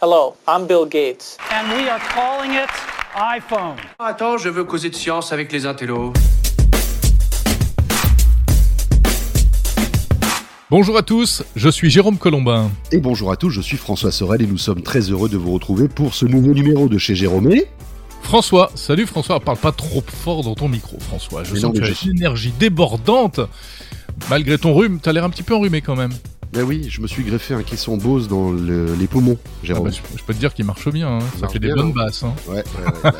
Hello, I'm Bill Gates. And we are calling it iPhone. Attends, je veux causer de science avec les intellos. Bonjour à tous, je suis Jérôme Colombin. Et bonjour à tous, je suis François Sorel et nous sommes très heureux de vous retrouver pour ce nouveau numéro de chez Jérôme. Et... François, salut François, parle pas trop fort dans ton micro François, je Mais sens non, que mais tu as une énergie débordante. Malgré ton rhume, t'as l'air un petit peu enrhumé quand même. Ben oui, je me suis greffé un caisson Bose dans le- les poumons, Ah bah, je, je peux te dire qu'il marche bien, hein. ça marche fait des bien, bonnes hein. basses. hein. Ouais, ouais, ouais, bah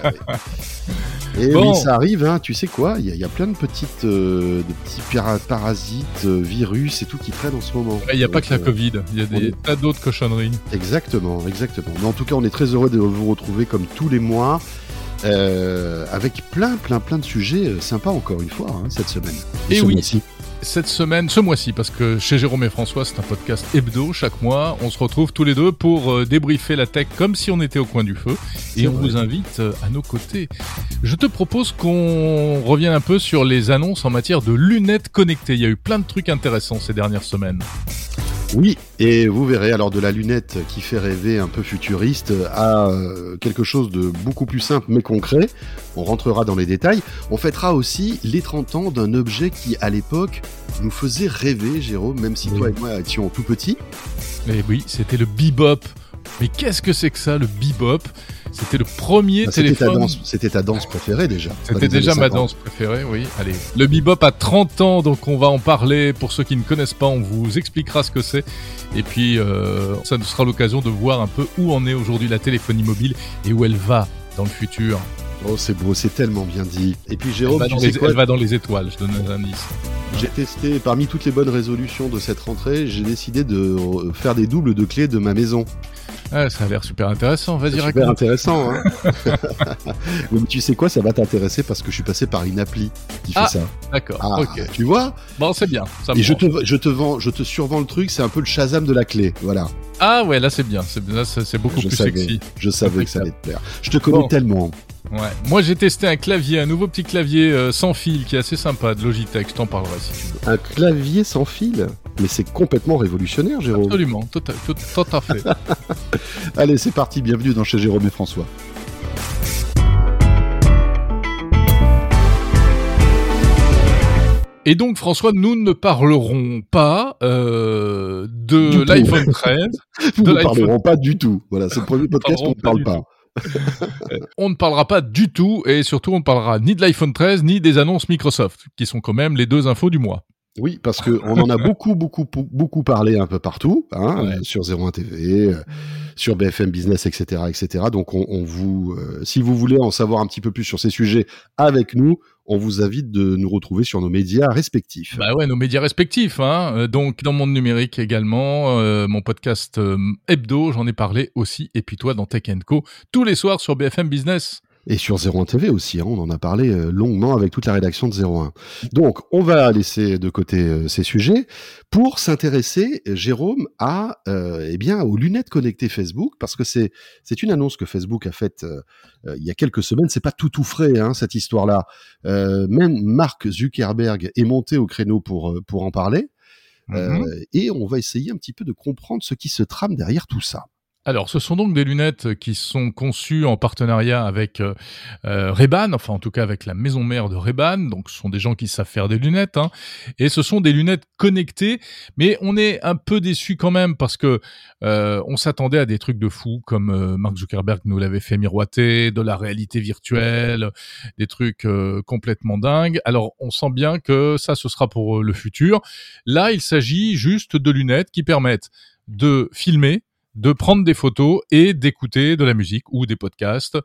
ouais. Et Bon. ça arrive, hein, tu sais quoi, il y, a- il y a plein de petites, euh, de petits para- parasites, euh, virus et tout qui traînent en ce moment. Il n'y a pas que la euh, Covid, il y a des tas d'autres cochonneries. Exactement, exactement. Mais en tout cas, on est très heureux de vous retrouver comme tous les mois, avec plein, plein, plein de sujets sympas encore une fois hein, cette semaine. Et ce oui. Cette semaine, ce mois-ci, parce que chez Jérôme et François, c'est un podcast hebdo chaque mois, on se retrouve tous les deux pour euh, débriefer la tech comme si on était au coin du feu. Et on vrai. vous invite euh, à nos côtés. Je te propose qu'on revienne un peu sur les annonces en matière de lunettes connectées. Il y a eu plein de trucs intéressants ces dernières semaines. Oui, et vous verrez alors de la lunette qui fait rêver un peu futuriste à euh, quelque chose de beaucoup plus simple mais concret. On rentrera dans les détails. On fêtera aussi les 30 ans d'un objet qui, à l'époque, nous faisait rêver, Jérôme, même si Oui. toi et moi étions tout petits. Mais oui, c'était le bebop. Mais qu'est-ce que c'est que ça, le bebop? C'était le premier Bah, C'était ta, téléphone. danse, c'était ta danse préférée déjà. C'était déjà ma 50. danse préférée, oui. Allez. Le bebop a 30 ans, donc on va en parler. Pour ceux qui ne connaissent pas, on vous expliquera ce que c'est. Et puis, euh, ça nous sera l'occasion de voir un peu où en est aujourd'hui la téléphonie mobile et où elle va dans le futur. Oh, c'est beau, c'est tellement bien dit. Et puis Elle Jérôme, va, tu dans sais les, quoi elle va dans les étoiles, je donne un indice. J'ai testé, parmi toutes les bonnes résolutions de cette rentrée, j'ai décidé de faire des doubles de clés de ma maison. Ah, ça a l'air super intéressant, vas-y raconte. super intéressant. Hein Oui, mais tu sais quoi, ça va t'intéresser parce que je suis passé par une appli qui fait Ah, ça. D'accord, Ah, ok. tu vois Bon, c'est bien. Ça me Et je te, je te vends, je te survends le truc, c'est un peu le Shazam de la clé. Voilà. Ah ouais, là c'est bien. C'est, là, c'est c'est beaucoup Je plus savais. sexy. Je savais que ça allait te plaire. Je te connais Bon. tellement. Ouais. Moi j'ai testé un clavier, un nouveau petit clavier euh, sans fil qui est assez sympa de Logitech. Je t'en parlerai si tu veux. Un clavier sans fil? Mais c'est complètement révolutionnaire, Jérôme. Absolument, tout à, tout, tout à fait. Allez, c'est parti. Bienvenue dans chez Jérôme et François. Et donc François, nous ne parlerons pas euh, de l'iPhone 13. Nous ne parlerons pas du tout. Voilà, c'est le premier podcast où on ne parle pas. On ne parlera pas du tout et surtout on ne parlera ni de l'iPhone 13 ni des annonces Microsoft, qui sont quand même les deux infos du mois. Oui, parce que on en a beaucoup, beaucoup, beaucoup parlé un peu partout, hein, Ouais. euh, sur 01 TV, euh, sur BFM Business, etc., etc. Donc, on, on vous, euh, si vous voulez en savoir un petit peu plus sur ces sujets avec nous, on vous invite de nous retrouver sur nos médias respectifs. Bah ouais, nos médias respectifs. Hein. Donc dans Monde Numérique également, euh, mon podcast euh, hebdo, j'en ai parlé aussi. Et puis toi dans Tech Co, tous les soirs sur BFM Business. Et sur 01 TV aussi, hein, on en a parlé euh, longuement avec toute la rédaction de 01. Donc, on va laisser de côté euh, ces sujets pour s'intéresser, Jérôme, à, euh, eh bien, aux lunettes connectées Facebook, parce que c'est c'est une annonce que Facebook a faite euh, euh, il y a quelques semaines. C'est pas tout tout frais hein, cette histoire-là. Euh, même Mark Zuckerberg est monté au créneau pour pour en parler, Euh, Mhm. et on va essayer un petit peu de comprendre ce qui se trame derrière tout ça. Alors, ce sont donc des lunettes qui sont conçues en partenariat avec euh, euh, enfin en tout cas avec la maison mère de Ray-Ban. Donc, ce sont des gens qui savent faire des lunettes, hein. et ce sont des lunettes connectées. Mais on est un peu déçu quand même parce que euh, on s'attendait à des trucs de fou comme euh, Mark Zuckerberg nous l'avait fait miroiter, de la réalité virtuelle, des trucs complètement dingues. Alors, on sent bien que ça, ce sera pour le futur. Là, il s'agit juste de lunettes qui permettent de filmer de prendre des photos et d'écouter de la musique ou des podcasts,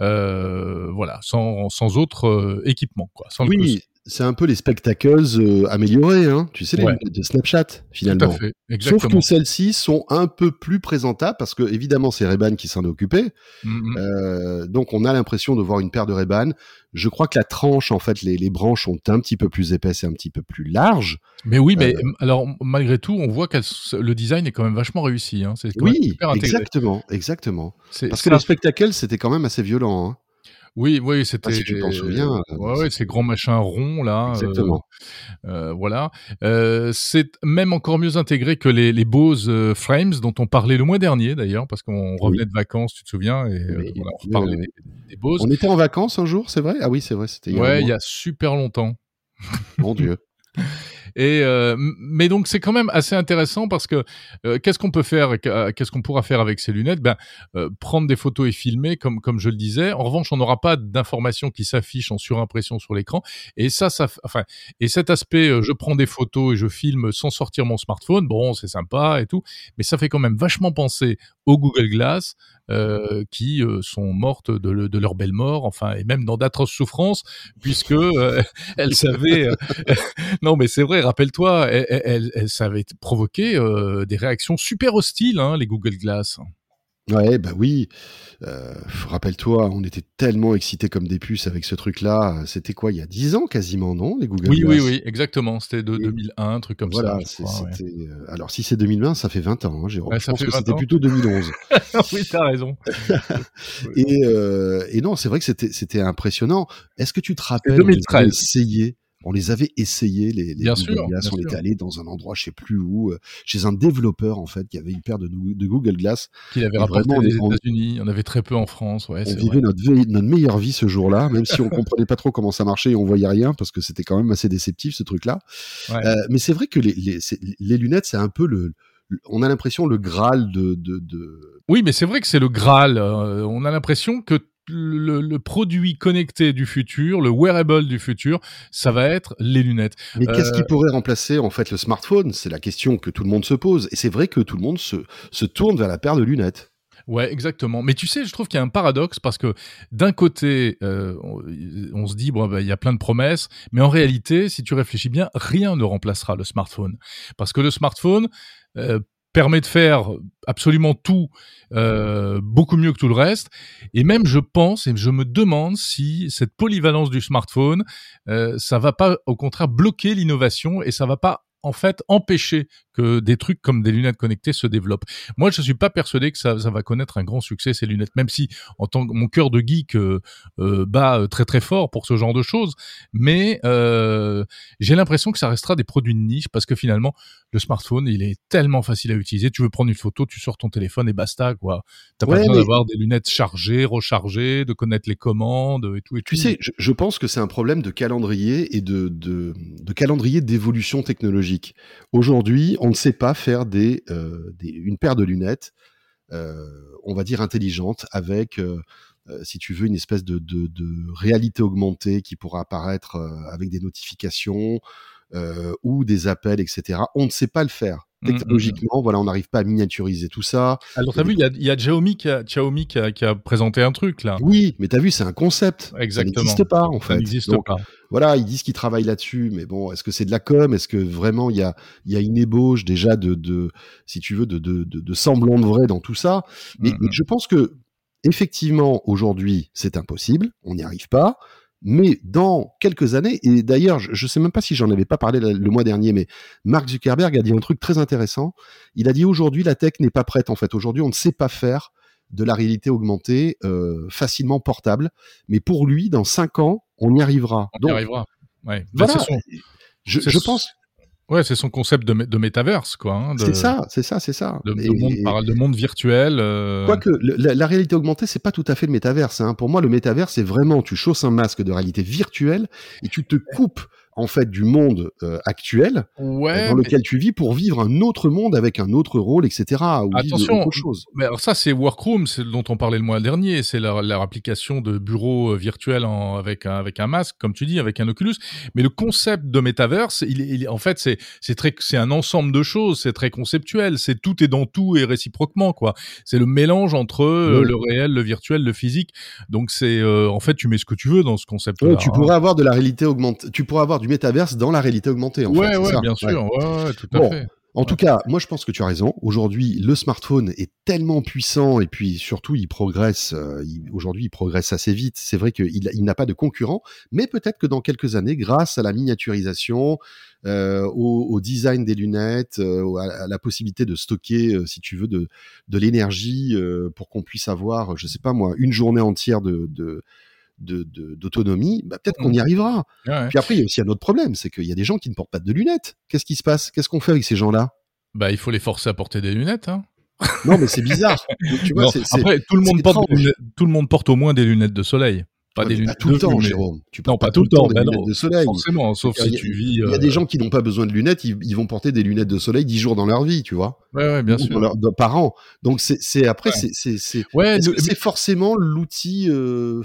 euh, voilà, sans, sans autre euh, équipement, quoi. Sans le Oui, c'est un peu les spectacles euh, améliorés, hein. tu sais, les Ouais. de Snapchat, cos- tout finalement. à fait, Sauf que celles-ci sont un peu plus présentables parce que évidemment c'est Ray-Ban qui s'en est occupé. Mhm. Euh, donc on a l'impression de voir une paire de Ray-Ban. Je crois que la tranche, en fait, les, les branches sont un petit peu plus épaisses et un petit peu plus larges. Mais oui, mais Euh, alors malgré tout, on voit que le design est quand même vachement réussi. Hein. C'est Oui, super exactement, exactement. Parce que les spectacles, c'était quand même assez violent. hein. Oui, oui, c'était. si tu t'en souviens. Euh, ouais, ouais, ces grands machins ronds là. Exactement. Euh, voilà. Euh, c'est même encore mieux intégré que les, les Bose Frames dont on parlait le mois dernier d'ailleurs, parce qu'on revenait de vacances, tu te souviens, et voilà, on parlait des, des, Bose. On était en vacances un jour, c'est vrai? Ah oui, c'est vrai, c'était. Ouais, il y a super longtemps. Mon Dieu. Et euh, mais donc c'est quand même assez intéressant parce que euh, qu'est-ce qu'on peut faire, euh, qu'est-ce qu'on pourra faire avec ces lunettes? Ben prendre des photos et filmer comme comme je le disais. En revanche, on n'aura pas d'informations qui s'affichent en surimpression sur l'écran. Et ça, ça, enfin, et cet aspect, je prends des photos et je filme sans sortir mon smartphone. Bon, c'est sympa et tout, mais ça fait quand même vachement penser au Google Glass, euh, qui euh, sont mortes de, leur belle mort, enfin, et même dans d'atroces souffrances, puisque euh, elles savaient. non, mais c'est vrai. Rappelle-toi, elles, elles, elles, savaient provoquer des réactions super hostiles, hein, les Google Glass. Ouais, bah oui. Euh, Rappelle-toi, on était tellement excités comme des puces avec ce truc-là. C'était quoi, il y a 10 ans quasiment, non Les Google Oui, Glass? oui, oui, exactement. C'était de 2001, un truc comme voilà, ça. Voilà. Ouais. Alors, si c'est 2020, ça fait 20 ans, hein, Jérôme. Ouais, je pense que c'était plutôt 2011. oui, t'as raison. et, euh, et non, c'est vrai que c'était impressionnant. Est-ce que tu te rappelles 2013. essayer on les avait essayés, les, les bien Google sûr, Glass. bien on sûr. était allé dans un endroit, je sais plus où, euh, chez un développeur en fait, qui avait une paire de, de Google Glass. Qu'il avait rapporté des États-Unis. On avait très peu en France. Ouais, on vivait notre, vie, notre, meilleure vie ce jour-là, même si on comprenait pas trop comment ça marchait et on voyait rien parce que c'était quand même assez déceptif ce truc-là. Ouais. Euh, mais c'est vrai que les, les, les lunettes, c'est un peu le, on a l'impression le Graal de, de, de... Oui, mais c'est vrai que c'est le Graal. Euh, on a l'impression que le, le, produit connecté du futur, le wearable du futur, ça va être les lunettes. Mais euh... qu'est-ce qui pourrait remplacer en fait le smartphone? C'est la question que tout le monde se pose. Et c'est vrai que tout le monde se, se tourne vers la paire de lunettes. Ouais, exactement. Mais tu sais, je trouve qu'il y a un paradoxe parce que d'un côté, euh, on, on, se dit bon, bah, il y a plein de promesses, mais en réalité, si tu réfléchis bien, rien ne remplacera le smartphone parce que le smartphone euh, permet de faire absolument tout euh, beaucoup mieux que tout le reste. Et même, je pense et je me demande si cette polyvalence du smartphone, euh, ça va pas au contraire bloquer l'innovation et ça va pas en fait empêcher que des trucs comme des lunettes connectées se développent. Moi, je suis pas persuadé que ça, ça va connaître un grand succès ces lunettes, même si en tant que mon cœur de geek euh, euh, bat très très fort pour ce genre de choses. Mais euh, j'ai l'impression que ça restera des produits de niche parce que finalement, le smartphone, il est tellement facile à utiliser. Tu veux prendre une photo, tu sors ton téléphone et basta quoi. T'as Ouais, pas besoin mais- d'avoir des lunettes chargées, rechargées, de connaître les commandes et tout et Tu tout. sais, je, je pense que c'est un problème de calendrier et de, de, de calendrier d'évolution technologique. Aujourd'hui, on ne sait pas faire des, euh, une paire de lunettes, euh, on va dire intelligentes, avec, euh, si tu veux, une espèce de, réalité augmentée qui pourra apparaître avec des notifications ou des appels, etc. On ne sait pas le faire. Mm, mm, Technologiquement, voilà, on n'arrive pas à miniaturiser tout ça. Alors t'as vu, il y a, il y a Xiaomi, qui a, Xiaomi qui, a, qui a présenté un truc là. Oui, mais t'as vu, c'est un concept. Exactement. Ça n'existe pas, en Ça fait. n'existe Donc, pas. voilà, ils disent qu'ils travaillent là-dessus, mais bon, est-ce que c'est de la com? Est-ce que vraiment il y a, il y a une ébauche déjà de, de si tu veux, de, de, de, de semblant de vrai dans tout ça? Mais, mais je pense que effectivement aujourd'hui c'est impossible, on n'y arrive pas. Mais dans quelques années, et d'ailleurs, je ne sais même pas si j'en avais pas parlé le, le mois dernier, mais Mark Zuckerberg a dit un truc très intéressant. Il a dit aujourd'hui la tech n'est pas prête. En fait, aujourd'hui, on ne sait pas faire de la réalité augmentée euh, facilement portable. Mais pour lui, dans cinq ans, on y arrivera. On y Donc, arrivera. Ouais. voilà. Son, Je, pense, ouais, c'est son concept de, de métaverse, quoi. hein, de, c'est ça, c'est ça, c'est ça. De, de Et- monde, de monde virtuel. euh, Quoique la réalité augmentée, c'est pas tout à fait le métaverse. Hein. Pour moi, le métaverse, c'est vraiment tu chausses un masque de réalité virtuelle et tu te coupes en fait du monde euh, actuel Ouais, dans mais- lequel tu vis pour vivre un autre monde avec un autre rôle, etc. Ou Attention, autre chose. Mais alors ça, c'est Workroom, c'est dont on parlait le mois dernier. C'est leur, leur application de bureau euh, virtuel en, avec, un, avec un masque, comme tu dis, avec un Oculus. Mais le concept de Metaverse, il, il en fait, c'est c'est très, c'est un ensemble de choses. C'est très conceptuel. C'est tout est dans tout et réciproquement, quoi. C'est le mélange entre euh, le réel, le virtuel, le physique. Donc c'est, euh, en fait, tu mets ce que tu veux dans ce concept-là. Ouais, tu hein. pourrais avoir de la réalité augmentée. Tu pourrais avoir du métaverse dans la réalité augmentée. En Ouais, fait, ouais, bien sûr. Ouais, ouais, tout à Bon. fait. En tout cas, moi je pense que tu as raison. Aujourd'hui, le smartphone est tellement puissant et puis surtout il progresse. euh, Aujourd'hui, il progresse assez vite. C'est vrai qu'il il n'a pas de concurrent, mais peut-être que dans quelques années, grâce à la miniaturisation, euh, au, au design des lunettes, euh, à, à la possibilité de stocker, si tu veux, de, de l'énergie pour qu'on puisse avoir, je sais pas moi, une journée entière de, de de- de- d'autonomie, bah, peut-être qu'on y arrivera. Ouais. Puis après, il y a aussi un autre problème, c'est qu'il y a des gens qui ne portent pas de lunettes. Qu'est-ce qui se passe? Qu'est-ce qu'on fait avec ces gens-là? Bah, il faut les forcer à porter des lunettes. Hein. Non, mais c'est bizarre. Donc, tu vois, Non, c'est- c'est- Après, tout le monde porte des tout le monde porte au moins des lunettes de soleil. Pas Ouais, des pas tout le de temps, Jérôme. Tu Non, pas tout le temps, des bah lunettes non, de soleil. Forcément, sauf Il si y a- tu vis. Il y euh, a des gens qui n'ont pas besoin de lunettes, ils, ils vont porter des lunettes de soleil 10 jours dans leur vie, tu vois, Ouais, ouais, bien sûr. leur- par an. Donc c'est après Ouais. c'est c'est forcément l'outil euh,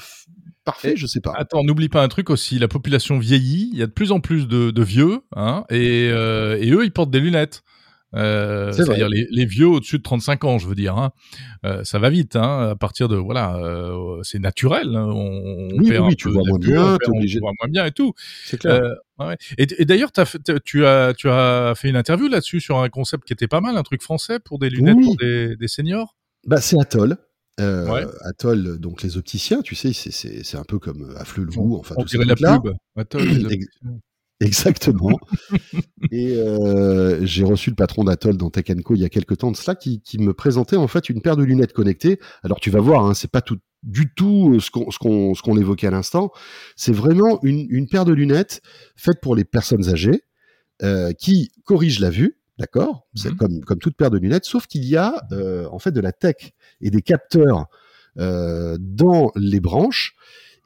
parfait, Et- je sais pas. Attends, n'oublie pas un truc aussi, la population vieillit, il y a de plus en plus de, de vieux, hein, et, euh, et eux, ils portent des lunettes. Euh. C'est-à-dire les, les vieux au-dessus de 35 ans, je veux dire. Hein. Euh, ça va vite, hein, à partir de voilà, euh, c'est naturel. hein, on, Oui, perd oui, tu vois moins bien, on obligé- voit moins bien et tout. C'est clair. Ouais. Et, et d'ailleurs, tu as tu as fait une interview là-dessus sur un concept qui était pas mal, un truc français pour des lunettes pour des, des seniors? Bah c'est Atoll. Euh, Ouais. Atoll, donc les opticiens, tu sais, c'est- un peu comme Afflelou, enfin On dirait la pub. Les Ex- Exactement. et euh, j'ai reçu le patron d'Atoll dans Tech Co il y a quelques temps de cela qui, qui me présentait en fait une paire de lunettes connectées. Alors tu vas voir, hein, c'est pas tout du tout ce qu'on évoquait à l'instant. C'est vraiment une, une paire de lunettes faite pour les personnes âgées euh, qui corrige la vue. D'accord, c'est Mhm. comme comme toute paire de lunettes, sauf qu'il y a euh, en fait de la tech et des capteurs euh, dans les branches.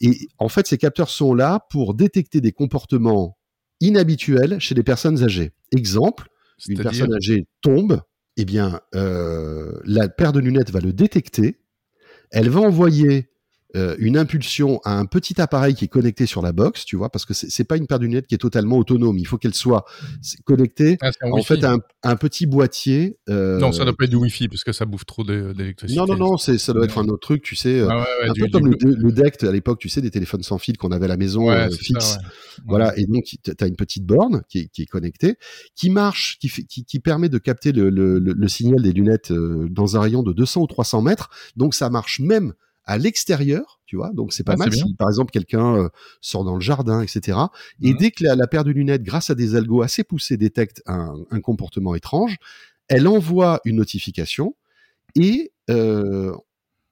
Et en fait, ces capteurs sont là pour détecter des comportements inhabituels chez les personnes âgées. Exemple, une personne âgée tombe, eh bien, euh, la paire de lunettes va le détecter. Elle va envoyer euh, une impulsion à un petit appareil qui est connecté sur la box, tu vois, parce que c'est pas une paire de lunettes qui est totalement autonome. Il faut qu'elle soit connectée Ah, en Wi-Fi. fait à un, à un petit boîtier. euh, Non, ça doit pas être du Wi-Fi parce que ça bouffe trop d'électricité. non, non, non, ça doit être un autre truc, tu sais. euh, Ah ouais, ouais, un du- peu du- comme le, le DECT à l'époque, tu sais, des téléphones sans fil qu'on avait à la maison Ouais, euh, fixe. ça. Voilà, et donc tu as une petite borne qui est, qui est connectée, qui marche, qui, fait- qui, qui permet de capter le, le, le- le signal des lunettes dans un rayon de 200 ou 300 mètres. Donc ça marche même à l'extérieur, tu vois. Donc c'est pas Ah, mal si, par exemple, quelqu'un euh, sort dans le jardin, etc. Et dès que la, la paire de lunettes, grâce à des algos assez poussés, détecte un, un comportement étrange, elle envoie une notification et euh,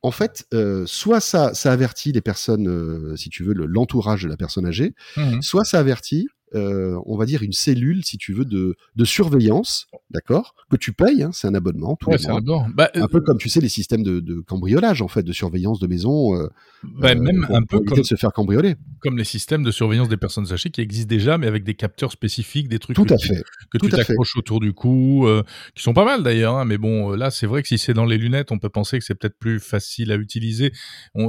en fait, euh, soit ça, ça avertit les personnes, si tu veux, le- l'entourage de la personne âgée, Mhm. soit ça avertit, euh, on va dire, une cellule, si tu veux, de, de surveillance, d'accord, que tu payes, hein, c'est un abonnement tous Ouais, les mois. un. Bah, euh, Un peu comme tu sais les systèmes de, de cambriolage en fait, de surveillance de maison, euh, bah, même pour- un peu comme, de se faire cambrioler. comme les systèmes de surveillance des personnes âgées qui existent déjà, mais avec des capteurs spécifiques, des trucs Tout que à tu- fait. que tout tu t'accroches autour du cou, qui sont pas mal d'ailleurs. hein, mais bon, là, c'est vrai que si c'est dans les lunettes, on peut penser que c'est peut-être plus facile à utiliser.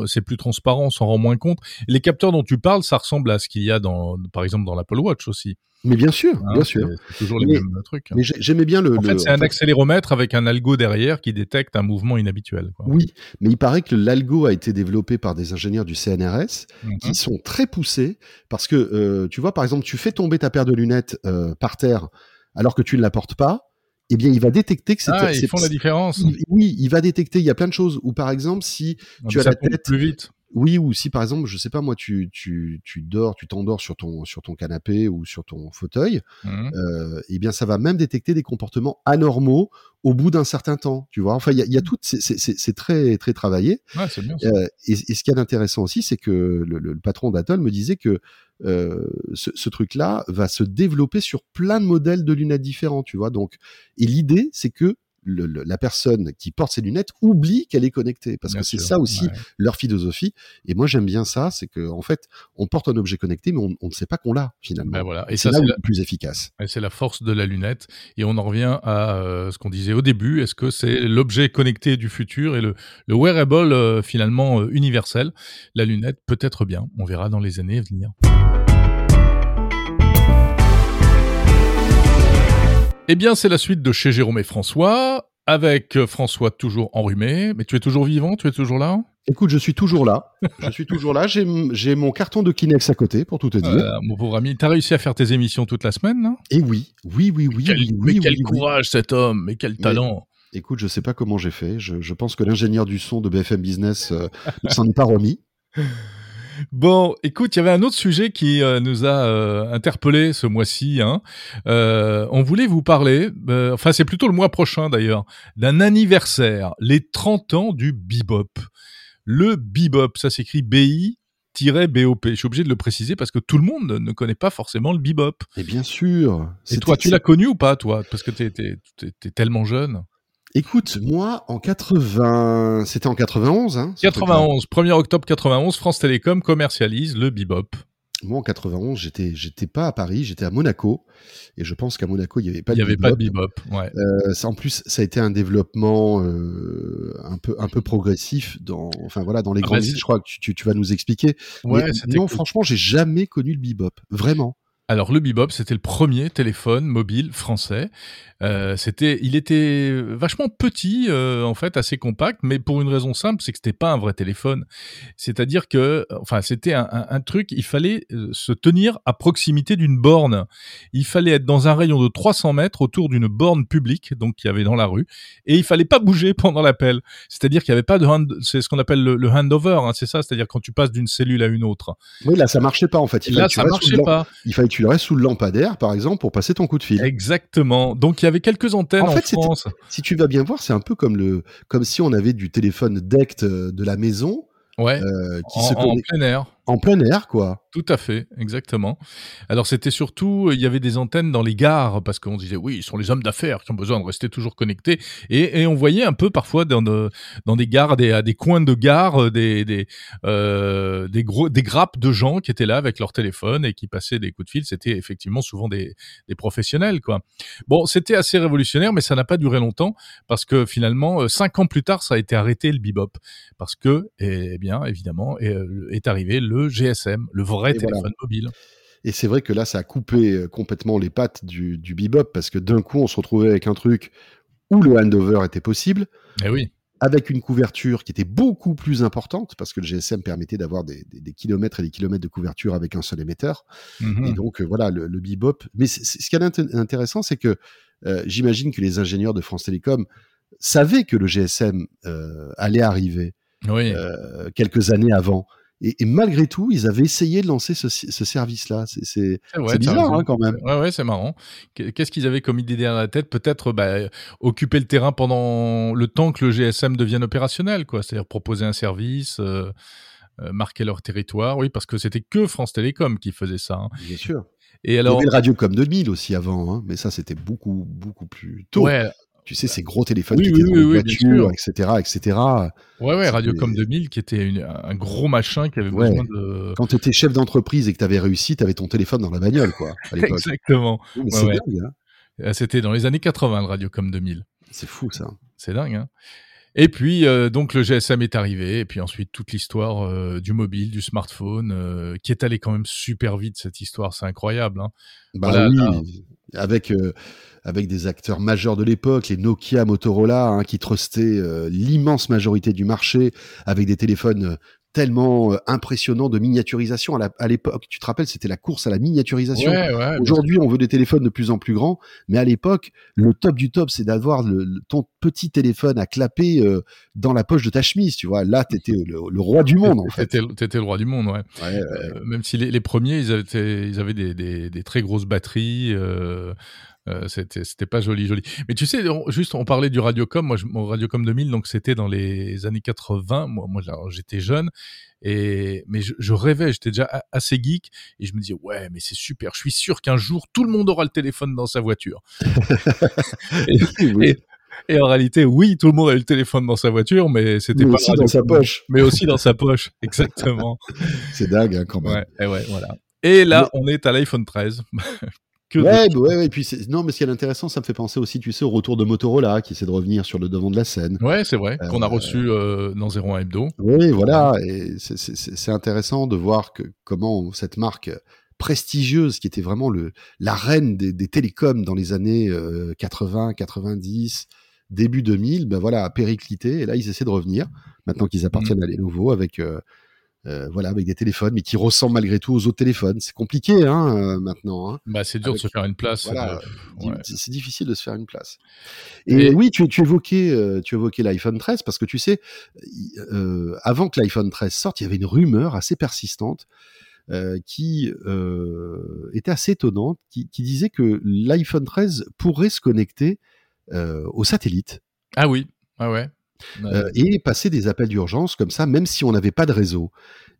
C'est plus transparent, on s'en rend moins compte. Les capteurs dont tu parles, ça ressemble à ce qu'il y a dans, par exemple, dans l'Apple Watch aussi. Mais bien sûr, hein, bien sûr. C'est toujours les Mais- mêmes trucs. hein. Mais j'ai- j'aimais bien le. En le- fait, c'est un fait, accéléromètre avec un algo derrière qui détecte un mouvement inhabituel. quoi. Oui, mais il paraît que l'algo a été développé par des ingénieurs du CNRS Mhm. qui sont très poussés parce que euh, tu vois par exemple tu fais tomber ta paire de lunettes euh, par terre alors que tu ne la portes pas, eh bien il va détecter que c'est Ah, ils font la différence. il- oui, il va détecter, il y a plein de choses ou par exemple si tu as ça la tête plus vite. Oui ou si par exemple je sais pas moi tu tu tu dors, tu t'endors sur ton sur ton canapé ou sur ton fauteuil, Mhm. euh, eh bien ça va même détecter des comportements anormaux au bout d'un certain temps, tu vois. Enfin il y a, y a tout c'est- très très travaillé. Ouais, c'est bien. Euh, et, et ce qu'il y a d'intéressant aussi, c'est que le, le- le patron d'Atoll me disait que euh, ce, ce truc-là va se développer sur plein de modèles de lunettes différents, tu vois. Donc, et l'idée, c'est que le- le- la personne qui porte ses lunettes oublie qu'elle est connectée, parce Bien que c'est ça aussi ouais. leur philosophie. Et moi, j'aime bien ça, c'est que en fait, on porte un objet connecté, mais on, on ne sait pas qu'on l'a finalement. Ben voilà. Et c'est là où la- le plus efficace. Et c'est la force de la lunette. Et on en revient à euh, ce qu'on disait au début. Est-ce que c'est l'objet connecté du futur et le, le wearable euh, finalement euh, universel? La lunette peut être bien. On verra dans les années à venir. Eh bien, c'est la suite de chez Jérôme et François, avec euh, François toujours enrhumé. Mais tu es toujours vivant? Tu es toujours là? Écoute, je suis toujours là. je suis toujours là. J'ai mon carton de Kinex à côté, pour tout te dire. Euh, Mon pauvre ami, t'as réussi à faire tes émissions toute la semaine non? Et oui, oui, oui, oui, Quel- oui, Mais oui, quel oui, oui. courage cet homme Mais quel talent Écoute, je sais pas comment j'ai fait. Je, je pense que l'ingénieur du son de BFM Business euh, ne s'en est pas remis. Bon, écoute, il y avait un autre sujet qui euh, nous a euh, interpellé ce mois-ci. Hein. Euh, on voulait vous parler, euh, enfin c'est plutôt le mois prochain d'ailleurs, d'un anniversaire, les 30 ans du bebop. Le bebop, ça s'écrit bebop. Je suis obligé de le préciser parce que tout le monde ne connaît pas forcément le bebop. Et bien sûr. Et toi, tu l'as connu ou pas, toi? Parce que t'es tellement jeune. Écoute, moi, en 80, c'était en 91, hein. ce truc-là. 91, 1er octobre 91, France Télécom commercialise le bebop. Moi, en 91, j'étais, j'étais pas à Paris, j'étais à Monaco. Et je pense qu'à Monaco, il n'y avait pas Il n'y avait pas de bebop. Ouais. Euh, ça, en plus, ça a été un développement euh, un peu un peu progressif dans enfin voilà dans les Ah grandes bah, villes. Je crois que tu, tu, tu vas nous expliquer. Ouais, Mais non, cool. franchement, j'ai jamais connu le bebop, vraiment. Alors le Bebop, c'était le premier téléphone mobile français. Euh, c'était, il était vachement petit, euh, en fait, assez compact, mais pour une raison simple, c'est que c'était pas un vrai téléphone. C'est-à-dire que, enfin, c'était un, un- un truc, il fallait euh, se tenir à proximité d'une borne. Il fallait être dans un rayon de 300 mètres autour d'une borne publique, donc qu'il y avait dans la rue, et il fallait pas bouger pendant l'appel. C'est-à-dire qu'il y avait pas de hand, c'est ce qu'on appelle le, le handover, hein, c'est ça, c'est-à-dire quand tu passes d'une cellule à une autre. Oui, là, ça marchait pas en fait. Il Là, ça marchait pas. Il fallait que tu restes sous le lampadaire, par exemple, pour passer ton coup de fil. Exactement. Donc il y avait quelques antennes En en, fait, France. Si tu vas bien voir, c'est un peu comme le comme si on avait du téléphone DECT euh, de la maison Ouais. euh, qui en, se en plein air. En plein air, quoi. Tout à fait, exactement. Alors c'était surtout, il y avait des antennes dans les gares parce qu'on disait oui, ils sont les hommes d'affaires qui ont besoin de rester toujours connectés et, et on voyait un peu parfois dans, de- dans des gares, des, à des coins de gare, euh, des des, euh, des gros des grappes de gens qui étaient là avec leur téléphone et qui passaient des coups de fil. C'était effectivement souvent des, des professionnels quoi. Bon, c'était assez révolutionnaire, mais ça n'a pas duré longtemps parce que finalement euh, cinq ans plus tard, ça a été arrêté le bebop parce que eh bien évidemment est arrivé le GSM, le vrai Et téléphone voilà. mobile. Et c'est vrai que là, ça a coupé euh, complètement les pattes du, du bebop parce que d'un coup, on se retrouvait avec un truc où le handover était possible, Eh oui. avec une couverture qui était beaucoup plus importante parce que le GSM permettait d'avoir des, des- des kilomètres et des kilomètres de couverture avec un seul émetteur. Mhm. Et donc, euh, voilà, le, le bebop. Mais ce qui est int- intéressant, c'est que euh, j'imagine que les ingénieurs de France Télécom savaient que le GSM euh, allait arriver Oui. euh, quelques années avant. Et, et malgré tout, ils avaient essayé de lancer ce, ce service-là. C'est- c'est t'as bizarre hein, quand même. Ouais, ouais, c'est marrant. Qu- Qu'est-ce qu'ils avaient comme idée derrière la tête? Peut-être bah, occuper le terrain pendant le temps que le GSM devienne opérationnel, quoi. C'est-à-dire proposer un service, euh, euh, marquer leur territoire. Oui, parce que c'était que France Télécom qui faisait ça. hein. Bien sûr. Et Il y alors, avait le Radiocom 2000 aussi avant, hein, mais ça c'était beaucoup beaucoup plus tôt. ouais, Tu sais ces gros téléphones Oui, qui oui, étaient dans oui, les voitures, etc., etc. ouais, ouais, Radiocom 2000 qui était une- un gros machin qui avait Ouais. besoin de. Quand tu étais chef d'entreprise et que tu avais réussi, tu avais ton téléphone dans la bagnole, quoi. À. Exactement. Ouais, ouais. hein. Euh, C'était dans les années 80, le Radiocom 2000. C'est fou ça. C'est dingue, hein et puis, euh, donc, le GSM est arrivé, et puis ensuite, toute l'histoire euh, du mobile, du smartphone, euh, qui est allée quand même super vite, cette histoire, c'est incroyable. Hein. Bah Voilà, oui, là. avec avec des acteurs majeurs de l'époque, les Nokia, Motorola, hein, qui trustaient euh, l'immense majorité du marché, avec des téléphones euh, tellement euh, impressionnants de miniaturisation à l'époque. Tu te rappelles, c'était la course à la miniaturisation. Ouais, ouais, bien Aujourd'hui, on veut des téléphones de plus en plus grands, mais à l'époque, le top du top, c'est d'avoir le- le- ton petit téléphone à clapper euh, dans la poche de ta chemise, tu vois. Là, t'étais le, le roi du monde, en fait. T'étais le- roi du monde, ouais. Même si les, les premiers, ils avaient, ils avaient des, des, des très grosses batteries. Euh, c'était c'était pas joli, joli. Mais tu sais, on- juste, on parlait du Radiocom. Moi, je- mon Radiocom 2000, donc c'était dans les années 80. Moi, moi j'étais jeune. Et, mais je, je rêvais, j'étais déjà a- assez geek. Et je me disais, ouais, mais c'est super. Je suis sûr qu'un jour, tout le monde aura le téléphone dans sa voiture. et, Oui. et- et en réalité, oui, tout le monde a eu le téléphone dans sa voiture, mais c'était Mais pas aussi dans sa poche. Mais aussi dans sa poche, exactement. C'est dingue, hein, quand même. Ouais, et ouais, voilà. Et là, on est à l'iPhone 13. que de- Ouais, bah ouais, ouais, et puis c'est- non, mais ce qui est intéressant, ça me fait penser aussi, tu sais, au retour de Motorola qui essaie de revenir sur le devant de la scène. Ouais, c'est vrai, qu'on a Euh, reçu euh, dans 01 Hebdo. Oui, voilà, et c'est- intéressant de voir que comment cette marque prestigieuse qui était vraiment le la reine des, des télécoms dans les années euh, 80, 90, début 2000, ben voilà, a périclité et là ils essaient de revenir maintenant qu'ils appartiennent à Lenovo avec euh, voilà avec des téléphones mais qui ressemblent malgré tout aux autres téléphones. C'est compliqué hein euh, maintenant. Hein. Bah, c'est dur avec- de se faire une place. Voilà, euh, ouais. C'est difficile de se faire une place. Et, Et- oui, tu, tu évoquais, tu évoquais l'iPhone 13 parce que tu sais, avant que l'iPhone 13 sorte, il y avait une rumeur assez persistante qui était assez étonnante, qui, qui disait que l'iPhone 13 pourrait se connecter au satellite Ah oui, ah ouais. Euh, et passer des appels d'urgence comme ça, même si on n'avait pas de réseau.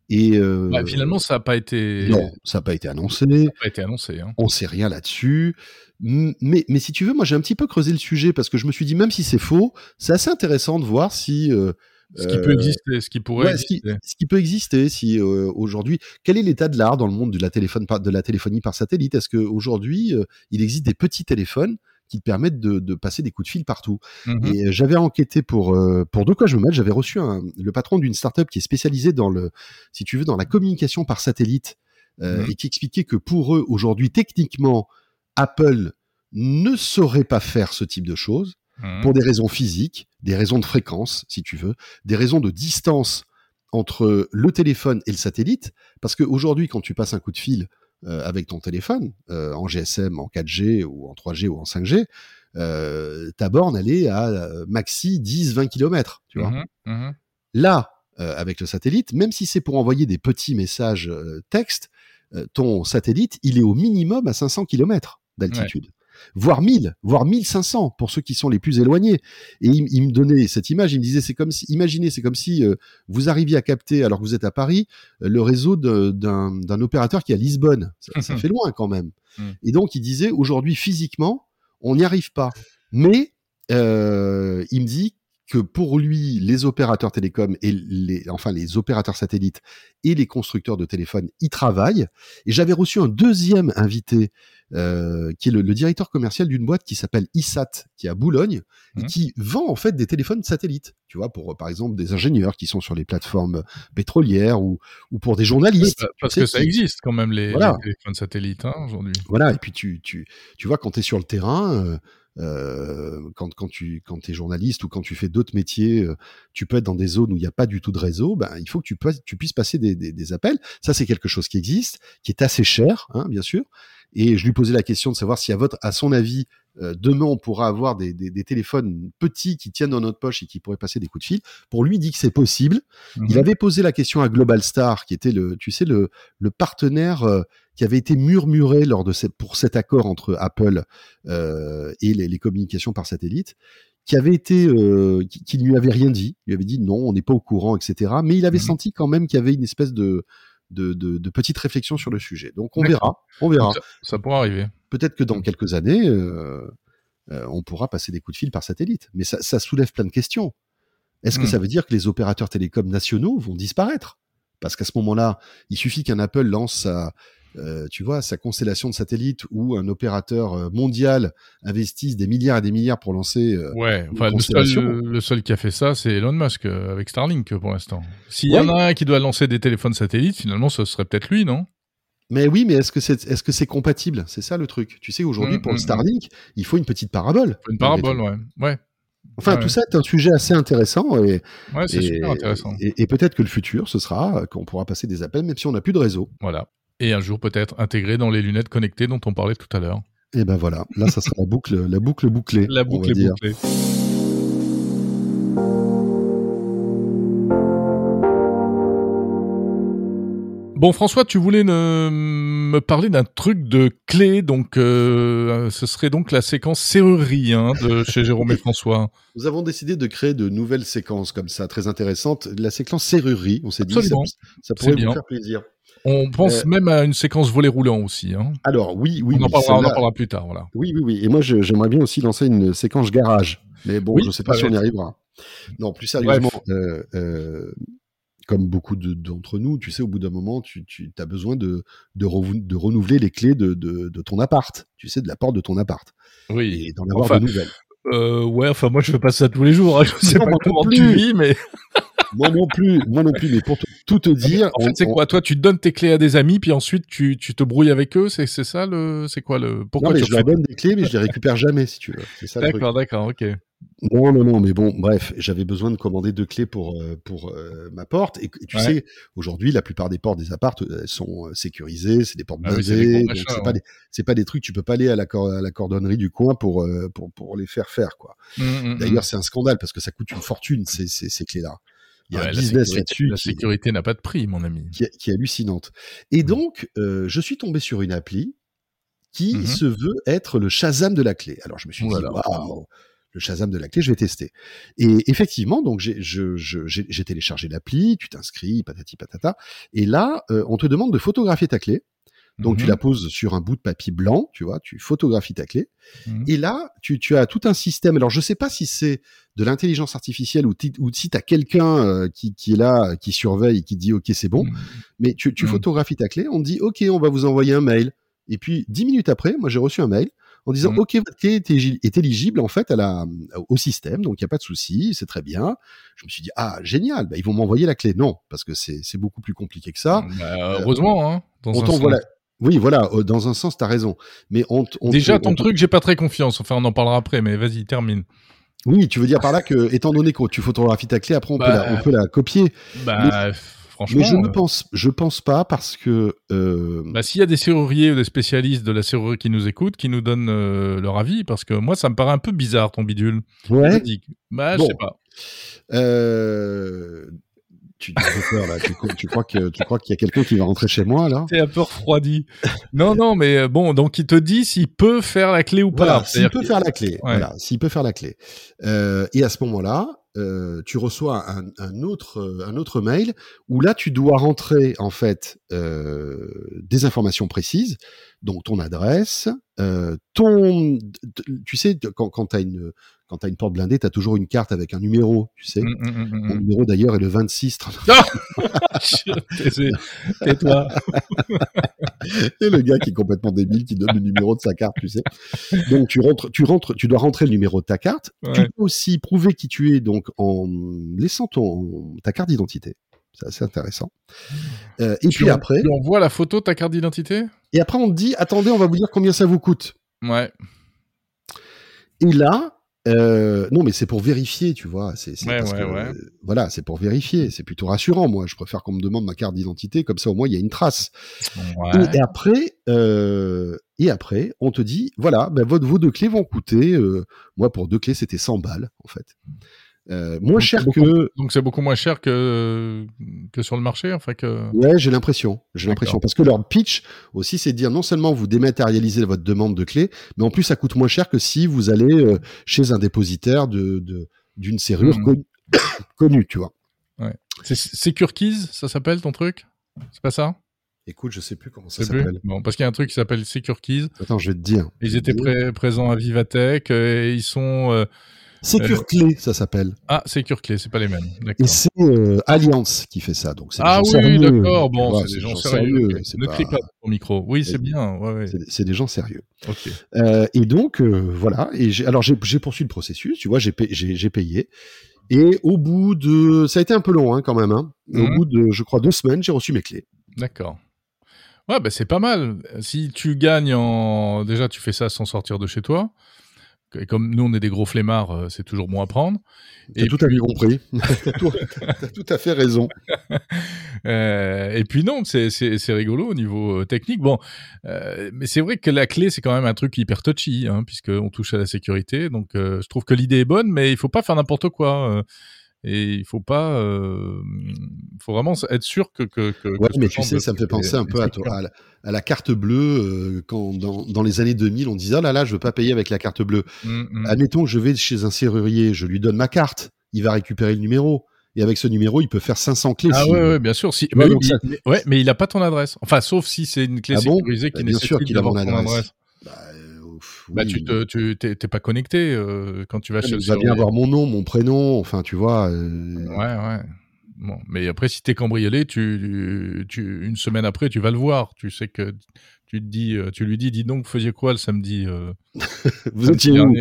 Et euh, Bah, finalement, ça n'a pas été. non, ça n'a pas été annoncé. Ça n'a pas été annoncé. Hein. On sait rien là-dessus. Mais, mais si tu veux, moi j'ai un petit peu creusé le sujet parce que je me suis dit, même si c'est faux, c'est assez intéressant de voir si euh, Ce qui peut exister, ce qui pourrait Ouais, ce, qui, exister. ce qui peut exister si euh, aujourd'hui, quel est l'état de l'art dans le monde de la, téléphone par, de la téléphonie par satellite? Est-ce qu'aujourd'hui, euh, il existe des petits téléphones qui te permettent de, de passer des coups de fil partout Mhm. Et euh, j'avais enquêté pour euh, pour de quoi je me mets. J'avais reçu un, le patron d'une startup qui est spécialisée dans le, si tu veux, dans la communication par satellite euh, Mhm. et qui expliquait que pour eux aujourd'hui, techniquement, Apple ne saurait pas faire ce type de choses Mhm. pour des raisons physiques, des raisons de fréquence, si tu veux, des raisons de distance entre le téléphone et le satellite, parce qu'aujourd'hui, quand tu passes un coup de fil avec ton téléphone, euh, en GSM, en 4G ou en 3G ou en 5G, euh, ta borne, elle est à euh, maxi 10-20 km, tu vois. Mhm. Mhm. Là, euh, avec le satellite, même si c'est pour envoyer des petits messages euh, texte, euh, ton satellite, il est au minimum à 500 km d'altitude. Voire 1000, voire 1500 pour ceux qui sont les plus éloignés. Et il, il me donnait cette image, il me disait, c'est comme si, imaginez, c'est comme si euh, vous arriviez à capter, alors que vous êtes à Paris, euh, le réseau d'un opérateur qui est à Lisbonne. Ça, ça fait loin quand même. Mm. Et donc, il disait, aujourd'hui, physiquement, on n'y arrive pas. Mais euh, il me dit que pour lui, les opérateurs télécoms et les, enfin les opérateurs satellites et les constructeurs de téléphones y travaillent. Et j'avais reçu un deuxième invité, euh, qui est le, le directeur commercial d'une boîte qui s'appelle ISAT, qui est à Boulogne, et Mhm. qui vend en fait des téléphones satellites. Tu vois, pour par exemple des ingénieurs qui sont sur les plateformes pétrolières ou, ou pour des journalistes. bah, parce que ça qui- existe quand même les, Voilà. les téléphones satellites hein, aujourd'hui. Voilà, et puis tu, tu, tu vois, quand tu es sur le terrain, euh, euh, quand, quand tu quand es journaliste ou quand tu fais d'autres métiers, euh, tu peux être dans des zones où il n'y a pas du tout de réseau, ben, il faut que tu, puisses- tu puisses passer des, des, des appels. Ça, c'est quelque chose qui existe, qui est assez cher, hein, bien sûr. Et je lui posais la question de savoir si, à, votre, à son avis, euh, demain, on pourra avoir des, des, des téléphones petits qui tiennent dans notre poche et qui pourraient passer des coups de fil. Pour lui, il dit que c'est possible. Il Mhm. avait posé la question à Global Star, qui était le, tu sais, le, le partenaire euh, qui avait été murmuré lors de cette, pour cet accord entre Apple euh, et les, les communications par satellite, qui avait été, qui, qui ne lui avait rien dit. Il lui avait dit non, on n'est pas au courant, etc. Mais il avait Mhm. senti quand même qu'il y avait une espèce de, de, de, de petite réflexion sur le sujet. Donc on verra, on verra. Ça, ça pourrait arriver. Peut-être que dans quelques années, euh, euh, on pourra passer des coups de fil par satellite. Mais ça, ça soulève plein de questions. Est-ce que Mhm. ça veut dire que les opérateurs télécoms nationaux vont disparaître? Parce qu'à ce moment-là, il suffit qu'un Apple lance sa, euh, tu vois, sa constellation de satellites ou un opérateur euh, mondial investisse des milliards et des milliards pour lancer. euh, Ouais, une enfin, le seul, le seul qui a fait ça, c'est Elon Musk euh, avec Starlink pour l'instant. S'il y en a un qui doit lancer des téléphones satellites, finalement, ce serait peut-être lui, non? Mais oui, mais est-ce que c'est est-ce que c'est compatible? C'est ça le truc. Tu sais, aujourd'hui, Mhm, pour le mhm. Starlink, il faut une petite parabole. Une parabole, ouais. Ouais, Enfin, Ouais. tout ça est un sujet assez intéressant et, ouais c'est super intéressant. Et, et peut-être que le futur, ce sera qu'on pourra passer des appels même si on n'a plus de réseau. Voilà. Et un jour, peut-être intégré dans les lunettes connectées dont on parlait tout à l'heure. Et ben voilà, là, ça sera la boucle, la boucle bouclée. La boucle bouclée. Bon, François, tu voulais ne- me parler d'un truc de clé, donc euh, ce serait donc la séquence serrurerie hein, de chez Jérôme et François. Nous avons décidé de créer de nouvelles séquences comme ça, très intéressantes. La séquence serrurerie, on s'est dit, ça, ça pourrait vous faire plaisir. On pense Euh, même à une séquence volet roulant aussi. Hein. Alors, oui, oui, on, en parlera, on en parlera plus tard. Voilà. oui, oui, oui. Et moi, j'aimerais bien aussi lancer une séquence garage. Mais bon, Oui, je sais pas si on y arrivera. Non, plus sérieusement, euh, euh, comme beaucoup de- d'entre nous, tu sais, au bout d'un moment, tu, tu as besoin de, de, renou- de renouveler les clés de, de, ton appart. Tu sais, de la porte de ton appart. Oui. Et d'en avoir Enfin, de nouvelles. Euh, ouais, enfin moi je fais pas ça tous les jours. hein. Je sais Non, pas comment plus. tu vis, mais Moi non plus, moi non plus, mais pour tout te dire. en fait c'est quoi? Toi tu donnes tes clés à des amis, puis ensuite tu, tu te brouilles avec eux? C'est ça le C'est quoi le Pourquoi Non, mais tu je leur donne des clés, mais je les récupère jamais, si tu veux. D'accord, d'accord, ok. Non, non, non, mais bon, bref, j'avais besoin de commander deux clés pour euh, pour euh, ma porte. Et, et tu Ouais. sais, aujourd'hui, la plupart des portes des appartes elles sont euh, sécurisées, c'est des portes Ah oui, donc c'est pas ouais. des pas des trucs tu peux pas aller à la, cor- à la cordonnerie du coin pour euh, pour pour les faire faire quoi. Mm, mm, D'ailleurs, c'est un scandale parce que ça coûte une fortune ces ces, ces clés là. Il y a Ouais, un la business sécurité- là-dessus La sécurité n'a pas de prix, mon ami. qui est, qui est hallucinante. Et Mm. donc, euh, je suis tombé sur une appli qui Mhm. se veut être le Shazam de la clé. Alors, je me suis là dit, waouh, le Shazam de la clé, je vais tester. Et effectivement, donc j'ai téléchargé l'appli, tu t'inscris, patati patata, et là, euh, on te demande de photographier ta clé. Donc tu Mhm. la poses sur un bout de papier blanc, tu vois, tu photographies ta clé. Mhm. Et là, tu, tu as tout un système. Alors je sais pas si c'est de l'intelligence artificielle ou, si tu as quelqu'un euh, qui, qui est là, qui surveille qui dit OK c'est bon, Mhm. mais tu, tu photographies ta clé, on te dit OK on va vous envoyer un mail. Et puis dix minutes après, moi j'ai reçu un mail en disant. OK votre clé est, éligible en fait à la, au système, donc il y a pas de souci, c'est très bien. Je me suis dit ah génial, bah, ils vont m'envoyer la clé. Non, parce que c'est beaucoup plus compliqué que ça. Bah, heureusement, hein. Dans On un t'envoie sens. la- Oui, voilà, euh, dans un sens, t'as raison. Mais on, t- on Déjà, ton on truc, j'ai pas très confiance. Enfin, on en parlera après, mais vas-y, termine. Oui, tu veux dire par là que, étant donné que tu photographies ta clé, après on, peut, Bah, la, on peut la copier. Bah, franchement. Mais je ne euh, pense, je pense pas parce que. Euh, Bah, s'il y a des serruriers ou des spécialistes de la serrurerie qui nous écoutent, qui nous donnent euh, leur avis, parce que moi, ça me paraît un peu bizarre ton bidule. ouais. Bah, Bon. je sais pas. Euh, tu peur là. Tu, tu crois que tu crois qu'il y a quelqu'un qui va rentrer chez moi là? T'es un peu refroidi. non, non, mais euh, bon, donc il te dit s'il peut faire la clé ou pas. Voilà, s'il peut que- faire la clé. Ouais. Voilà, s'il peut faire la clé. Euh, et à ce moment-là, euh, tu reçois un, un autre un autre mail où là tu dois rentrer en fait euh, des informations précises, donc ton adresse, euh, ton, tu sais quand une quand t'as une porte blindée, t'as toujours une carte avec un numéro, tu sais. Hum, hum, hum, Mon numéro d'ailleurs est le 26. Tais- Tais-toi. Et le gars qui est complètement débile qui donne le numéro de sa carte, tu sais. Donc tu rentres, tu rentres, tu dois rentrer le numéro de ta carte. Tu peux aussi prouver qui tu es donc en laissant ton ta carte d'identité. C'est assez intéressant. Euh, et puis après, Tu envoies la photo de ta carte d'identité? Et après on te dit attendez, on va vous dire combien ça vous coûte. Ouais. Et là, euh, non mais c'est pour vérifier, tu vois. C'est c'est Ouais, ouais, ouais. euh, voilà, c'est pour vérifier. C'est plutôt rassurant. Moi, je préfère qu'on me demande ma carte d'identité comme ça au moins il y a une trace. Ouais. Et, et après, euh, et après, on te dit, voilà, ben, votre, vos deux clés vont coûter, moi pour deux clés c'était 100 balles en fait, Euh, moins Donc, cher beaucoup- que, Donc c'est beaucoup moins cher que que sur le marché, enfin que. ouais, j'ai l'impression, j'ai l'impression, parce que leur pitch aussi, c'est de dire non seulement vous dématérialisez votre demande de clés, mais en plus ça coûte moins cher que si vous allez euh, chez un dépositaire de de- d'une serrure Mhm. connue, connue, tu vois. C'est Secure Keys, ça s'appelle ton truc? C'est pas ça? Écoute, je sais plus comment ça s'appelle. Bon, parce qu'il y a un truc qui s'appelle Secure Keys. Attends, je vais te dire. Ils étaient pré- présents à Vivatech. euh, et ils sont euh, Secure Clé, ça s'appelle. ah Secure Clé, c'est pas les mêmes. Et c'est euh, Alliance qui fait ça, donc Ah oui, sérieux. d'accord. Bon, c'est des gens sérieux. c'est Ne pas- crie pas au micro. Oui, c'est bien. Ouais, ouais. c'est- des gens sérieux. Ok. Euh, et donc euh, voilà. Et alors j'ai poursuivi le processus. Tu vois, j'ai payé. Et au bout de, ça a été un peu long hein, quand même. Hein. Au Mhm. bout de, je crois, deux semaines, j'ai reçu mes clés. D'accord. Ouais, bah c'est pas mal. Si tu gagnes en déjà, tu fais ça sans sortir de chez toi. Et comme nous, on est des gros flemmards, euh, c'est toujours bon à prendre. T'as Et tout à fait compris. T'as tout, t'as tout à fait raison. Euh, et puis non, c'est c'est c'est rigolo au niveau euh, technique. Bon, euh, mais c'est vrai que la clé c'est quand même un truc hyper touchy, hein, puisque on touche à la sécurité. Donc euh, je trouve que l'idée est bonne, mais il faut pas faire n'importe quoi. et il faut pas, faut vraiment être sûr que que. que Ouais, mais tu sais, de ça me fait penser un peu à, à la, à la carte bleue euh, quand dans, dans les années 2000, on disait oh là là, je veux pas payer avec la carte bleue. Mm, mm. Admettons que je vais chez un serrurier, je lui donne ma carte, il va récupérer le numéro. Et avec ce numéro, il peut faire 500 clés. Ah ouais, bien sûr. Si, mais, donc oui, ça- mais- ouais, mais il a pas ton adresse. Enfin, sauf si c'est une clé Ah bon? sécurisée qui Bah, bien sûr nécessite qu'il a mon adresse. adresse. Bah, euh, Bah, tu te, tu t'es t'es pas connecté euh, quand tu vas Ouais, chez il va bien avoir mon nom, mon prénom, enfin, tu vois. euh, Ouais, ouais. Bon, mais après, si t'es cambriolé, tu, tu, une semaine après, tu vas le voir. Tu sais que tu te dis, euh, tu lui dis, dis donc, vous faisiez quoi le samedi euh, Vous étiez où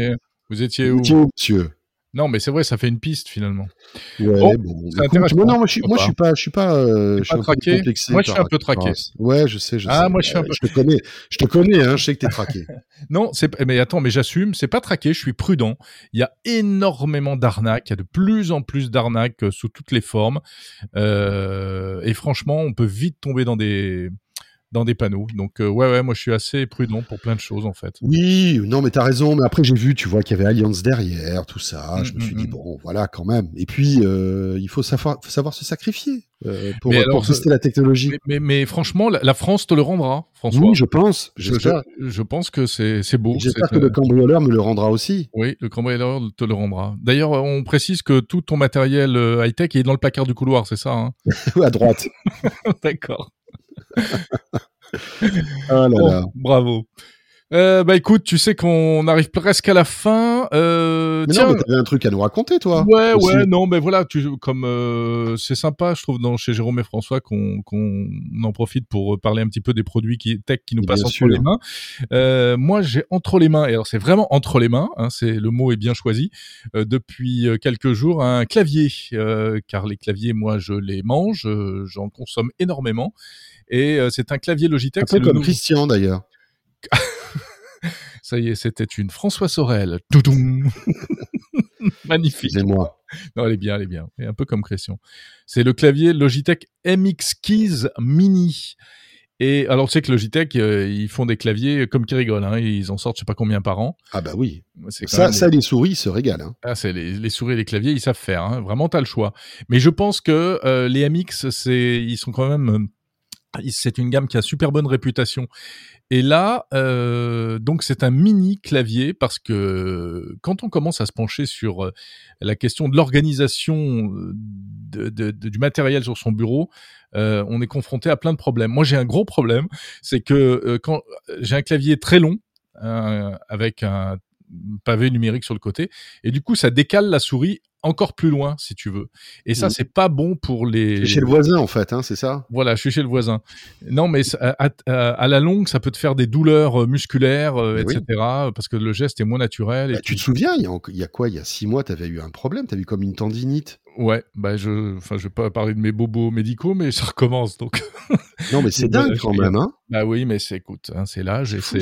Vous étiez Vous où? étiez où, monsieur? Non, mais c'est vrai, ça fait une piste finalement. Ouais, Bon, bon, écoute, moi, non, moi, je suis, pourquoi moi, je suis pas, je suis pas, euh, je suis pas un peu traqué Moi, je suis un peu traqué. Ouais, je sais, je Ah, sais. moi, je suis un Euh, peu- Je te connais, je te connais, hein, je sais que t'es traqué. Non, c'est mais attends, mais j'assume, c'est pas traqué, je suis prudent. Il y a énormément d'arnaques, il y a de plus en plus d'arnaques euh, sous toutes les formes. Euh, et franchement, on peut vite tomber dans des dans des panneaux. Donc euh, ouais, ouais, moi je suis assez prudent pour plein de choses en fait. Oui, non, mais t'as raison. Mais après, j'ai vu, tu vois, qu'il y avait Alliance derrière, tout ça. Mm, je me suis mm, dit, mm. bon, voilà, quand même. Et puis, euh, il faut savoir, faut savoir se sacrifier euh, pour, tester la technologie. Mais, mais, mais franchement, la, la France te le rendra, François. Oui, je pense. Je- pense que c'est beau. J'espère que le cambrioleur me le rendra aussi. Oui, le cambrioleur te le rendra. D'ailleurs, on précise que tout ton matériel euh, high-tech est dans le placard du couloir, c'est ça hein? À droite. D'accord. Ah là Bon, là. bravo. Euh, bah écoute, tu sais qu'on arrive presque à la fin. Euh, Mais tiens, non, mais t'avais un truc à nous raconter, toi. Ouais, aussi. ouais, non, mais voilà, tu, comme euh, c'est sympa, je trouve, dans, chez Jérôme et François, qu'on qu'on en profite pour parler un petit peu des produits qui, tech qui nous Et passent entre sûr. les mains. Euh, moi, j'ai entre les mains, et alors c'est vraiment entre les mains, hein, c'est le mot est bien choisi, depuis quelques jours, un clavier, car les claviers, moi, je les mange, j'en consomme énormément, et euh, c'est un clavier Logitech. Un c'est peu comme nouveau- Christian, d'ailleurs. Ça y est, c'était une François Sorel. Toudoum. Magnifique. Excusez-moi. Non, elle est bien, elle est bien. Et un peu comme Christian. C'est le clavier Logitech MX Keys Mini. Et alors, tu sais que Logitech, euh, ils font des claviers comme qui rigolent. Hein. Ils en sortent, je sais pas combien par an. Ah bah oui. C'est Ça, même- ça, les souris se régalent. Hein. Ah, c'est les, les souris et les claviers, ils savent faire. Hein. Vraiment, t'as le choix. Mais je pense que euh, les MX, c'est, ils sont quand même. Euh, c'est une gamme qui a super bonne réputation. Et là, euh, donc c'est un mini clavier parce que quand on commence à se pencher sur euh, la question de l'organisation euh, du matériel sur son bureau, euh, on est confronté à plein de problèmes. Moi, j'ai un gros problème, c'est que euh, j'ai un clavier très long euh, avec un pavé numérique sur le côté, et du coup, ça décale la souris encore plus loin, si tu veux. Et ça, Mhm. c'est pas bon pour les. C'est chez le voisin, en fait, hein, c'est ça? Voilà, je suis chez le voisin. Non, mais à, à- à la longue, ça peut te faire des douleurs euh, musculaires, euh, oui. etc. Parce que le geste est moins naturel. Bah, et Tu te souviens, il y, a, en- il y a quoi? Il y a six mois, tu avais eu un problème, tu as eu comme une tendinite. Ouais, bah je, enfin, je vais pas parler de mes bobos médicaux, mais ça recommence donc. Non, mais c'est dingue je quand même. Hein Bah oui, mais c'est écoute, hein, c'est l'âge et c'est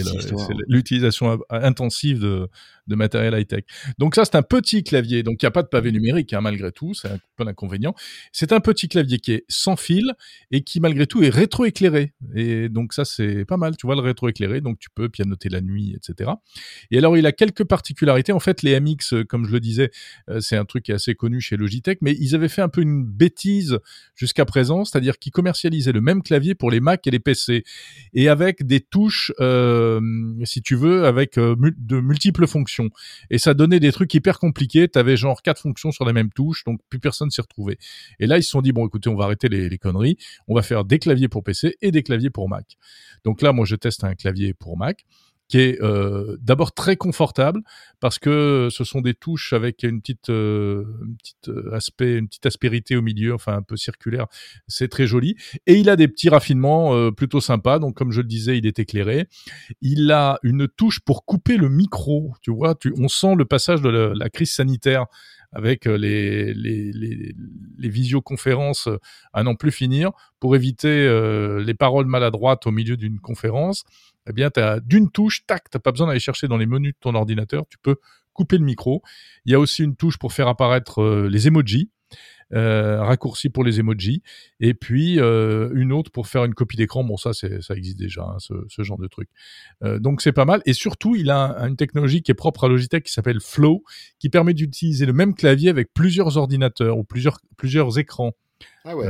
l'utilisation in- intensive de, de matériel high tech. Donc ça, c'est un petit clavier, donc il n'y a pas de pavé numérique hein, malgré tout, c'est un peu l'inconvénient. C'est un petit clavier qui est sans fil et qui malgré tout est rétroéclairé. Et donc ça, c'est pas mal, tu vois le rétroéclairé, donc tu peux pianoter la nuit, etc. Et alors il a quelques particularités. En fait, les MX, euh, comme je le disais, euh, c'est un truc qui est assez connu chez Logitech, mais ils avaient fait un peu une bêtise jusqu'à présent, c'est-à-dire qu'ils commercialisaient le même clavier pour les Mac et les PC, et avec des touches, euh, si tu veux, avec euh, de multiples fonctions. Et ça donnait des trucs hyper compliqués. T'avais genre quatre fonctions sur la même touche, donc plus personne s'y retrouvait. Et là, ils se sont dit bon, écoutez, on va arrêter les conneries, on va faire des claviers pour PC et des claviers pour Mac. Donc là, moi, je teste un clavier pour Mac qui est euh, d'abord très confortable parce que ce sont des touches avec une petite, euh, une petite euh, aspect, une petite aspérité au milieu, enfin un peu circulaire. C'est très joli et il a des petits raffinements euh, plutôt sympas. Donc comme je le disais, il est éclairé. Il a une touche pour couper le micro. Tu vois, tu, on sent le passage de la, la crise sanitaire avec euh, les, visioconférences euh, à n'en plus finir pour éviter euh, les paroles maladroites au milieu d'une conférence eh bien, as d'une touche, tac, t'as pas besoin d'aller chercher dans les menus de ton ordinateur, tu peux couper le micro. Il y a aussi une touche pour faire apparaître les emojis, euh, raccourci pour les emojis, et puis euh, une autre pour faire une copie d'écran. Bon, ça, ça existe déjà, hein, ce, ce genre de truc. Euh, donc, c'est pas mal. Et surtout, il a un- une technologie qui est propre à Logitech qui s'appelle Flow, qui permet d'utiliser le même clavier avec plusieurs ordinateurs ou plusieurs, plusieurs écrans. Ah ouais,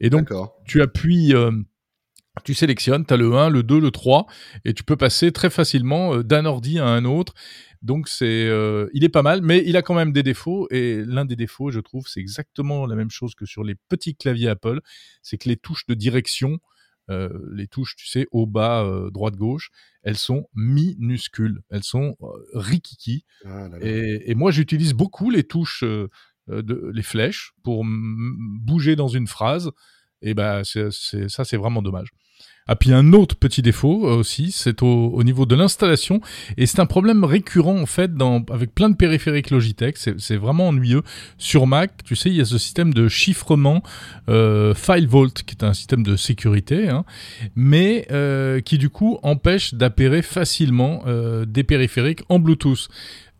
et donc, tu appuies, tu sélectionnes, tu as le 1, le 2, le 3, et tu peux passer très facilement d'un ordi à un autre. Donc c'est, euh, il est pas mal, mais il a quand même des défauts. Et l'un des défauts, je trouve, c'est exactement la même chose que sur les petits claviers Apple, c'est que les touches de direction, euh, les touches, tu sais, haut, bas, euh, droite, gauche, elles sont minuscules, elles sont euh, rikiki. Ah là là. Et, et moi, j'utilise beaucoup les touches, euh, de, les flèches pour bouger dans une phrase. Et ben, c'est, c'est- ça, c'est vraiment dommage. Ah, puis un autre petit défaut euh, aussi, c'est au, au niveau de l'installation. Et c'est un problème récurrent, en fait, avec plein de périphériques Logitech. C'est, c'est vraiment ennuyeux. Sur Mac, tu sais, il y a ce système de chiffrement euh, FileVault, qui est un système de sécurité, hein, mais euh, qui, du coup, empêche d'appairer facilement euh, des périphériques en Bluetooth.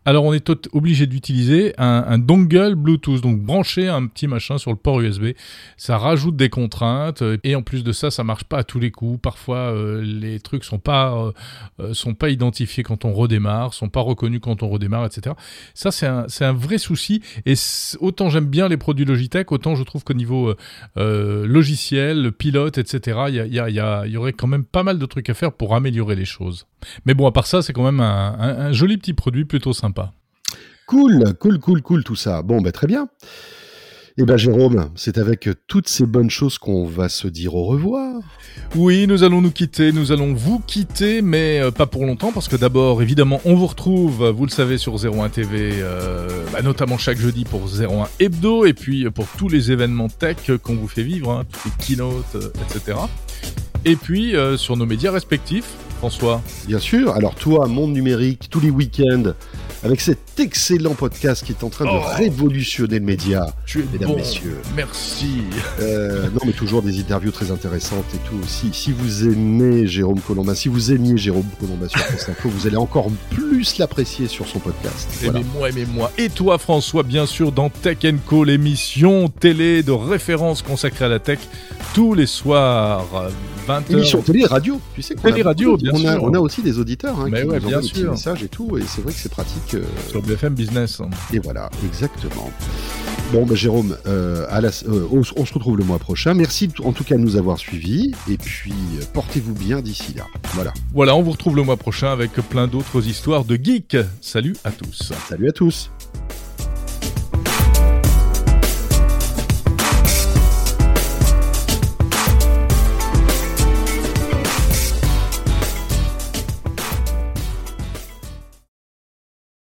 Alors on est obligé d'utiliser un, dongle Bluetooth, donc brancher un petit machin sur le port USB. Ça rajoute des contraintes et en plus de ça, ça marche pas à tous les coups. Parfois, euh, les trucs sont pas euh, euh, sont pas identifiés quand on redémarre, sont pas reconnus quand on redémarre, etc. Ça c'est un, vrai souci. Et autant j'aime bien les produits Logitech, autant je trouve qu'au niveau logiciel, pilote, etc. Il y, y, y, y aurait quand même pas mal de trucs à faire pour améliorer les choses. Mais bon, à part ça, c'est quand même un, joli petit produit plutôt sympa. Cool, cool, cool, cool tout ça. Bon, ben très bien. Eh bien Jérôme, c'est avec toutes ces bonnes choses qu'on va se dire au revoir. Oui, nous allons nous quitter, nous allons vous quitter, mais euh, pas pour longtemps, parce que d'abord, évidemment, on vous retrouve, vous le savez, sur 01 TV, euh, bah, notamment chaque jeudi pour 01 Hebdo, et puis pour tous les événements tech qu'on vous fait vivre, hein, toutes les keynotes, euh, etc. Et puis sur nos médias respectifs, François Bien sûr. Alors toi, Monde Numérique, tous les week-ends, avec cet excellent podcast qui est en train de oh. révolutionner le média, tu es mesdames, messieurs. Merci. Euh, non, mais toujours des interviews très intéressantes et tout. Si, si vous aimez Jérôme Colombin, si vous aimiez Jérôme Colombin sur France Info, vous allez encore plus l'apprécier sur son podcast. Aimez-moi, aimez-moi. Et toi, François, bien sûr, dans Tech Co, l'émission télé de référence consacrée à la tech, tous les soirs, 20h. Émission télé radio, tu sais. Télé radio, bien on a, on a aussi des auditeurs hein, qui nous bien envoient des messages et tout, et c'est vrai que c'est pratique. Euh... Sur BFM Business. Et voilà, exactement. Bon, bah, Jérôme, euh, à la, euh, on, on, se retrouve le mois prochain. Merci en tout cas de nous avoir suivis, et puis portez-vous bien d'ici là. Voilà. Voilà, on vous retrouve le mois prochain avec plein d'autres histoires de geeks. Salut à tous. Salut à tous.